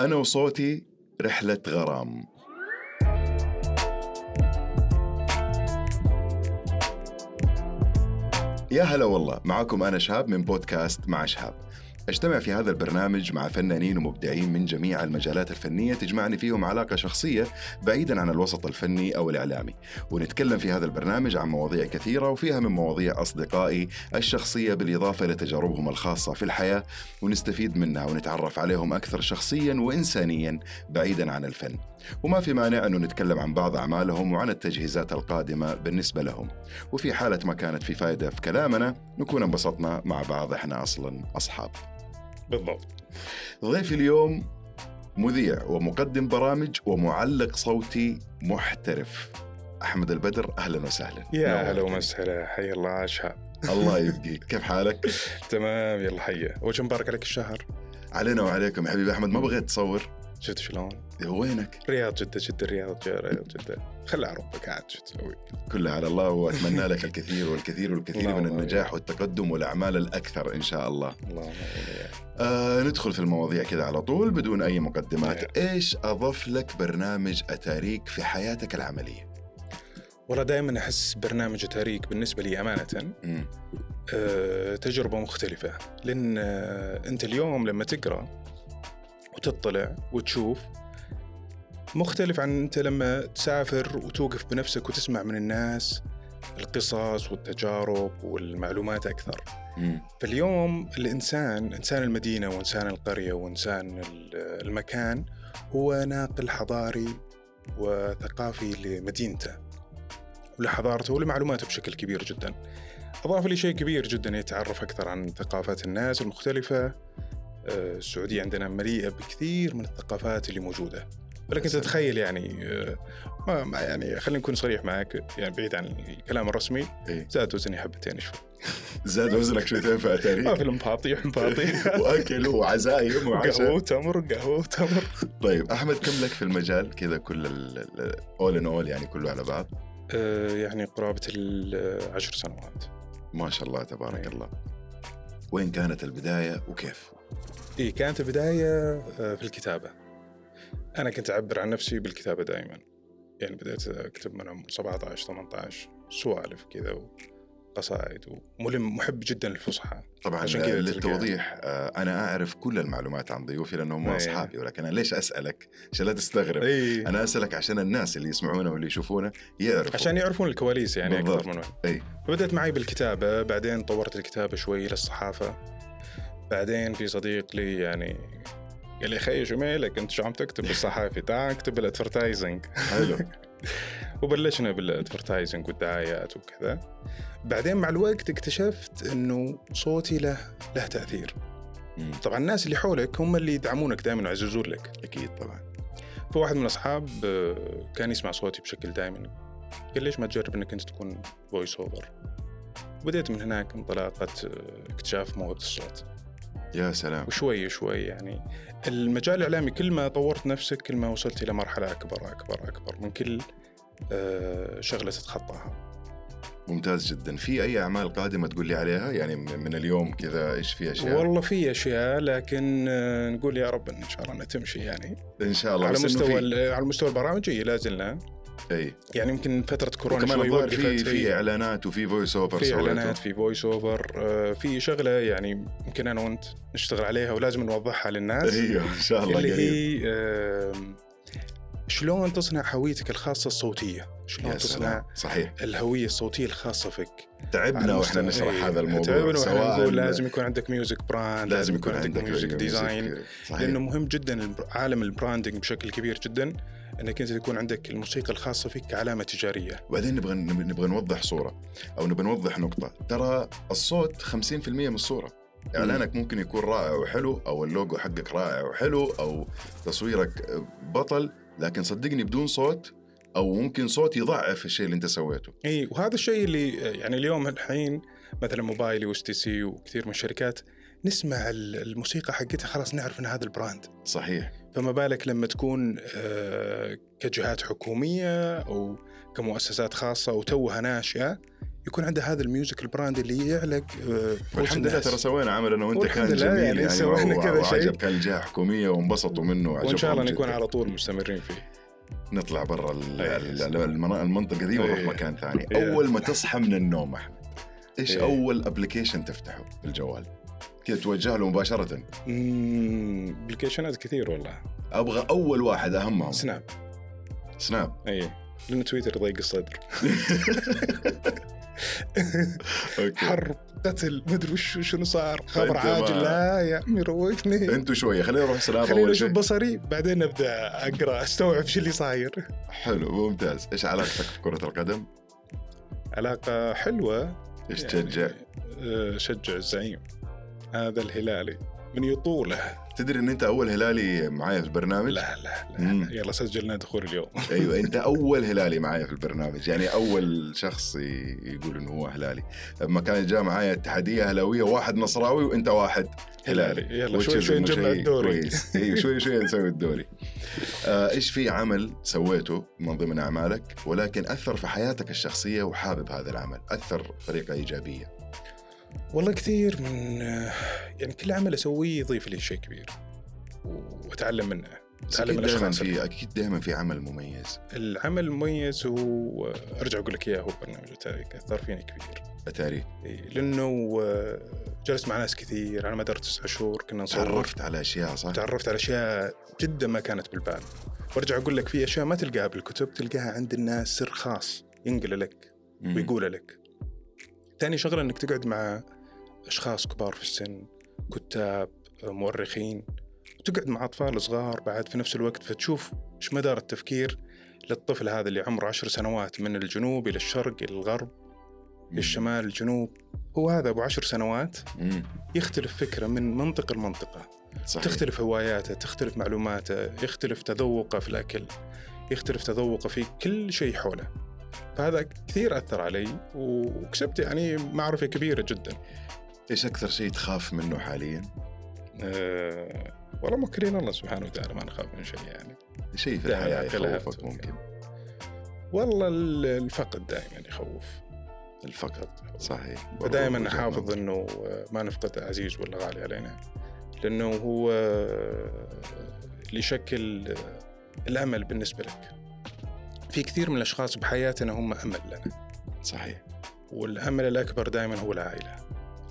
أنا وصوتي رحلة غرام. يا هلا والله معكم أنا شهاب من بودكاست مع شهاب. أجتمع في هذا البرنامج مع فنانين ومبدعين من جميع المجالات الفنية تجمعني فيهم علاقة شخصية بعيدا عن الوسط الفني أو الإعلامي. ونتكلم في هذا البرنامج عن مواضيع كثيرة وفيها من مواضيع أصدقائي الشخصية بالإضافة إلى تجاربهم الخاصة في الحياة ونستفيد منها ونتعرف عليهم أكثر شخصيا وإنسانيا بعيدا عن الفن. وما في مانع أنه نتكلم عن بعض أعمالهم وعن التجهيزات القادمة بالنسبة لهم. وفي حالة ما كانت في فائدة في كلامنا نكون انبسطنا مع بعض إحنا أصلا أصحاب. بالضبط. ضيفي اليوم مذيع ومقدم برامج ومعلق صوتي محترف. أحمد البدر أهلا وسهلا. يا هلا ومسهلا. حيا الله شهاب الله يبقيك. كيف حالك؟ تمام يلا أول شيء مبارك عليك الشهر؟ علينا وعليكم يا حبيبي أحمد ما بغيت تصور. شفت شلون؟ وينك؟ رياض جدة جدة رياض رياض جدة خلها ربك عاد شو تسوي؟ كلها على الله وأتمنى لك الكثير والكثير والكثير من النجاح والتقدم والأعمال الأكثر إن شاء الله اللهم. آه ندخل في المواضيع كذا على طول بدون أي مقدمات نعم. إيش أضاف لك برنامج أتاريك في حياتك العملية؟ والله دائما أحس برنامج تاريك بالنسبة لي أمانة. آه، تجربة مختلفة لأن آه، أنت اليوم لما تقرأ وتطلع وتشوف. مختلف عن أنت لما تسافر وتوقف بنفسك وتسمع من الناس القصص والتجارب والمعلومات أكثر. مم. فاليوم الإنسان إنسان المدينة وإنسان القرية وإنسان ال- المكان هو ناقل حضاري وثقافي لمدينته ولحضارته ولمعلوماته بشكل كبير جدا. أضاف لي شيء كبير جدا يتعرف أكثر عن ثقافات الناس المختلفة. السعودية عندنا مليئة بكثير من الثقافات اللي موجودة. ولكن تتخيل يعني آه، ما ما يعني خلينا نكون صريح معك يعني بعيد عن الكلام الرسمي إيه. زاد وزني حبتين شوي. زاد وزنك شويتين في ما أتاريك في المباطي ومباطي وأكل وعزايم وعشاء. وتمر قهوة وتمر. طيب أحمد كم لك في المجال؟ كذا كل أول إن أول يعني كله على بعض. آه، يعني قرابة العشر سنوات. ما شاء الله تبارك أيوة. الله. وين كانت البداية وكيف؟ إيه كانت البداية آه، في الكتابة أنا كنت أعبر عن نفسي بالكتابة دائما يعني بدأت أكتب من عمر 17 18 سوالف كذا وقصائد وملم محب جدا للفصحى. طبعا عشان كذا للتوضيح آه، أنا أعرف كل المعلومات عن ضيوفي لأنهم هم أي. أصحابي ولكن أنا ليش أسألك؟ عشان لا تستغرب. اي أنا أسألك عشان الناس اللي يسمعونا واللي يشوفونا يعرفوا. عشان يعرفون الكواليس يعني بالضبط. أكثر من اي فبدأت معي بالكتابة بعدين طورت الكتابة شوي للصحافة بعدين في صديق لي يعني قال لي خي شو مالك؟ أنت شو عم تكتب؟ بالصحافي تعال اكتب بال advertising حلو. وبلشنا بال advertising والدعايات وكذا. بعدين مع الوقت اكتشفت إنه صوتي له له تأثير. مم. طبعا الناس اللي حولك هم اللي يدعمونك دائما ويعززون لك. أكيد طبعا. فواحد من الأصحاب آه، كان يسمع صوتي بشكل دائما قال ليش ما تجرب إنك أنت تكون voice over بديت من هناك انطلاقه اكتشاف موهبه الصوت. يا سلام. وشوي شوي يعني. المجال الإعلامي كل ما طورت نفسك كل ما وصلت إلى مرحلة أكبر أكبر أكبر من كل آه، شغلة تتخطاها. ممتاز جدا. في أي أعمال قادمة تقول لي عليها؟ يعني من اليوم كذا إيش في أشياء؟ والله في أشياء لكن آه، نقول يا رب إن شاء الله أنها تمشي يعني. إن شاء الله. على مستوى على مستوى البرامج لا زلنا. أي. يعني يمكن فترة كورونا وكمان شوي الظاهر في في إعلانات وفي voice over في إعلانات في voice over آه، في شغلة يعني يمكن أنا وأنت نشتغل عليها ولازم نوضحها للناس. أيوه إن شاء الله اللي قريب. هي آم، شلون تصنع هويتك الخاصة الصوتية؟ شلون تصنع صحيح. الهوية الصوتية الخاصة فيك؟ تعبنا وإحنا نشرح إيه، هذا الموضوع تعبنا وإحنا نقول لازم يكون عندك music brand لازم يكون عندك music design صحيح. لأنه مهم جدا عالم ال branding بشكل كبير جدا. إنك أنت تكون عندك الموسيقى الخاصة فيك كعلامة تجارية. وبعدين نبغى نبغى نوضح صورة أو نبغى نوضح نقطة. ترى الصوت 50% من الصورة. إعلانك ممكن يكون رائع وحلو أو اللوجو حقك رائع وحلو أو تصويرك بطل لكن صدقني بدون صوت أو ممكن صوت يضعف الشيء اللي أنت سويته. إي وهذا الشيء اللي يعني اليوم الحين مثلا موبايلي و STC وكثير من الشركات نسمع ال- الموسيقى حقتها خلاص نعرف ان هذا ال brand صحيح فما بالك لما تكون آه، كجهات حكومية أو كمؤسسات خاصة وتوها ناشئة يكون عنده هذا ال music ال brand اللي يعلق آه، والحمد لله ترى سوينا عمل أنا وأنت كان جميل يعني يعني, سوينا كذا شيء. وعجب كان الجهه حكومية وانبسطوا منه وإن شاء الله نكون. على طول مستمرين فيه نطلع برا المنا- المنطقة دي ونروح أي. مكان ثاني أي. أول ما تصحى من النوم أحمد إيش. أول application تفتحه في الجوال كذا توجه له مباشرة. application ات كثير والله. أبغى أول واحد أهمهم. سناب سناب اي لأن تويتر يضيق الصدر. أوكي. حرب قتل مدري وش شنو صار. خبر ما- عاجل. لا يا عمي روقني أنتوا شوية خلينا نروح سناب خليني أول أشوف شيء. بصري بعدين أبدأ أقرأ أستوعب شو اللي صاير. حلو ممتاز. إيش علاقتك في كره القدم؟ علاقة حلوة. إيش يعني، تشجع؟ آه، شجع الزعيم. هذا الهلالي. من يطوله. تدري إن أنت أول هلالي معايا في البرنامج؟ لا لا مم. لا يلا سجلنا دخول اليوم. أيوه أنت أول هلالي معايا في البرنامج. يعني أول شخص يقول إنه هو هلالي. لما كان جاء معايا اتحادية هلاويه واحد نصراوي وأنت واحد هلالي. يلا شوي شوي نجمع الدوري. كويس. أيوه شوي شوي نسوي الدوري. آه، إيش في عمل سويته من ضمن أعمالك؟ ولكن أثر في حياتك الشخصية وحابب هذا العمل. أثر بطريقه إيجابية. والله كثير من يعني كل عمل أسويه يضيف لي شيء كبير وأتعلم منه أتعلم أكيد من دائما الاشخاص في أكيد دائما في عمل مميز. العمل المميز هو أرجع أقول لك إياه هو برنامج التاريخ أثر فيني كبير. أتاري. لأنه جلست مع ناس كثير على مدار تسعة شهور كنا نصور. تعرفت على أشياء صح؟ تعرفت على أشياء جدا ما كانت بالبال. وأرجع أقول لك في أشياء ما تلقاها بالكتب تلقاها عند الناس سر خاص ينقل لك. ويقول لك. ثاني شغلة إنك تقعد مع أشخاص كبار في السن كتاب مؤرخين وتقعد مع أطفال صغار بعد في نفس الوقت فتشوف إيش مدار التفكير للطفل هذا اللي عمره عشر سنوات من الجنوب إلى الشرق إلى الغرب مم. الشمال الجنوب هو هذا أبو عشر سنوات. يختلف فكره من منطقة لمنطقة صحيح تختلف هواياته تختلف معلوماته يختلف تذوقه في الأكل يختلف تذوقه في كل شيء حوله فهذا كثير أثر علي وكسبت يعني معرفة كبيرة جدا. إيش أكثر شيء تخاف منه حاليا؟ أه والله موكلين الله سبحانه وتعالى ما نخاف من شيء يعني. شيء في عقلها يخوفك تسوي ممكن. والله ال- الفقد دائما يخوف. الفقد صحيح. فدائما نحافظ. إنه ما نفقد عزيز ولا غالي علينا لأنه هو اللي يشكل الأمل بالنسبة لك. في كثير من الأشخاص بحياتنا هم أمل لنا. صحيح. والأمل الأكبر دائما هو العائلة.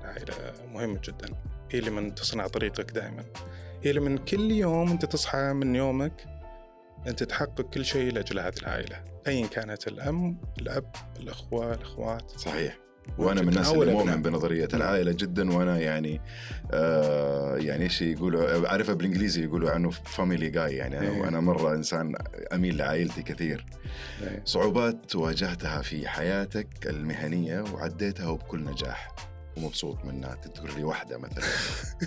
العائلة مهمة جدا. هي اللي من تصنع طريقك دائما هي اللي من كل يوم أنت تصحى من يومك أنت تحقق كل شيء لأجل هذه العائلة. ايا كانت الأم الأب الأخوة الأخوات. صحيح. وأنا من الناس اللي. مؤمن بنظرية العائلة جدا وأنا يعني آه يعني إيش يقولوا عارفها بالإنجليزي يقولوا عنه فاميلي جاي يعني أنا إيه. أنا مرة إنسان أميل لعائلتي كثير إيه. صعوبات واجهتها في حياتك المهنية وعديتها وبكل نجاح ومبسوط منها تذكر لي واحدة مثلا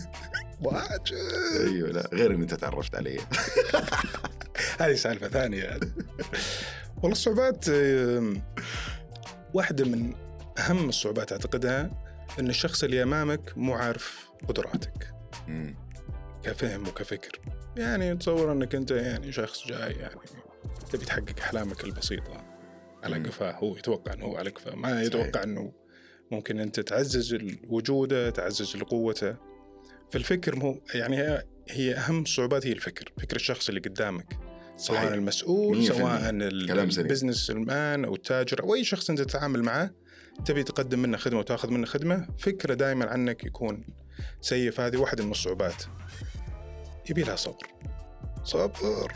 واجد أيوه لا غير ان انت تعرفت علي هذه سالفة ثانية. والله الصعوبات واحدة من أهم الصعوبات اعتقدها إن الشخص اللي أمامك مو عارف قدراتك مم. كفهم وكفكر يعني تصور إنك أنت يعني شخص جاي يعني تبي تحقق أحلامك البسيطة على. قفاه هو يتوقع إنه هو على قفاه ما صحيح. يتوقع إنه ممكن أنت تعزز وجوده تعزز قوته فالفكر مو يعني هي- أهم الصعوبات هي الفكر فكر الشخص اللي قدامك سواء صحيح. المسؤول سواء المية. ال- كلام سليم. البزنس المان أو التاجر أو أي شخص أنت تتعامل معه تبي تقدم منه خدمة وتاخذ منه خدمة فكرة دائما عنك يكون سيء فهذه واحدة من الصعوبات. يبي لها صبر. صبر.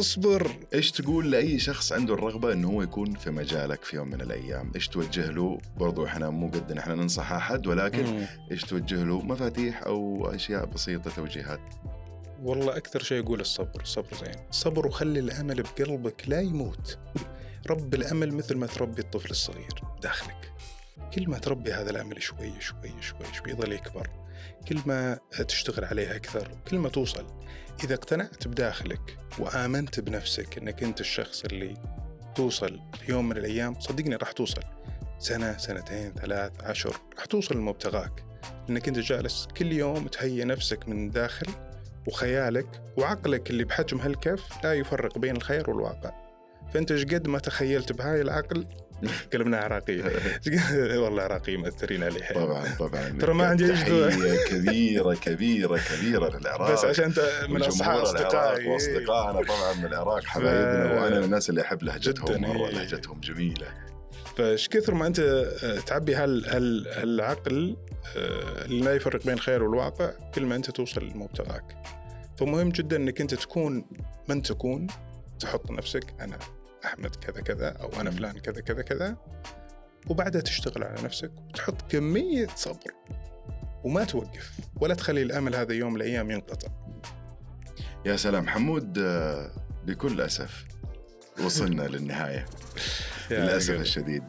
اصبر. إيش تقول لأي شخص عنده الرغبة إنه هو يكون في مجالك في يوم من الأيام؟ إيش توجه له؟ برضو إحنا مو قد إحنا ننصح أحد ولكن مم. إيش توجه له؟ مفاتيح أو أشياء بسيطة توجيهات. والله أكثر شيء يقول الصبر الصبر زين. صبر وخلي الأمل بقلبك لا يموت. رب الأمل مثل ما تربي الطفل الصغير داخلك. كل ما تربي هذا الأمل شوي شوي شوي شوي يظل يكبر. كل ما تشتغل عليه أكثر كل ما توصل. إذا اقتنعت بداخلك وآمنت بنفسك إنك أنت الشخص اللي توصل في يوم من الأيام صدقني راح توصل. سنة سنتين ثلاث عشر راح توصل لمبتغاك. إنك أنت جالس كل يوم تهيئ نفسك من داخل وخيالك وعقلك اللي بحجم هالكف لا يفرق بين الخير والواقع. فانت إيش قد ما تخيلت بهاي العقل؟ قلبنا عراقية. والله عراقيين مأثرين علي حيل. طبعا طبعا. ترى ما عندي. تحية كبيرة كبيرة كبيرة للعراق. بس عشان انت من أصحاب أصدقائي. وأصدقائنا طبعا من العراق حبايبنا وأنا من الناس اللي أحب لهجتهم مرة إيه. لهجتهم جميلة. فايش كثر ما أنت آه، تعبي هال هال هالعقل آه، اللي لا يفرق بين الخير والواقع كل ما أنت توصل لمبتغاك. فمهم جدا إنك أنت تكون من تكون تحط نفسك أنا أحمد كذا كذا أو أنا. فلان كذا كذا كذا وبعدها تشتغل على نفسك وتحط كمية صبر وما توقف ولا تخلي الأمل هذا يوم من الأيام ينقطع يا سلام حمود آه، بكل أسف وصلنا للنهاية للأسف. الشديد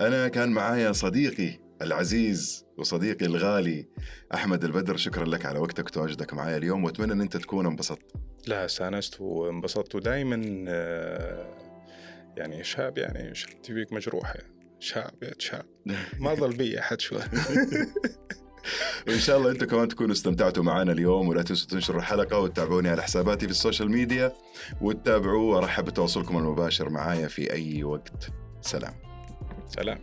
أنا كان معايا صديقي العزيز وصديقي الغالي أحمد البدر شكرا لك على وقتك وتواجدك معايا اليوم وأتمنى إن أنت تكون انبسطت. لا استأنست وانبسطت ودائما يعني شهاب يعني شهادتي فيك مجروحه شهاب يا شهاب. ما ظل بي أحد شوي. وإن شاء الله أنتم كمان تكونوا استمتعتوا معنا اليوم ولا تنسوا تنشروا الحلقة وتتابعوني على حساباتي في ال social media وتتابعوا وأرحب بتواصلكم المباشر معايا في أي وقت. سلام. سلام.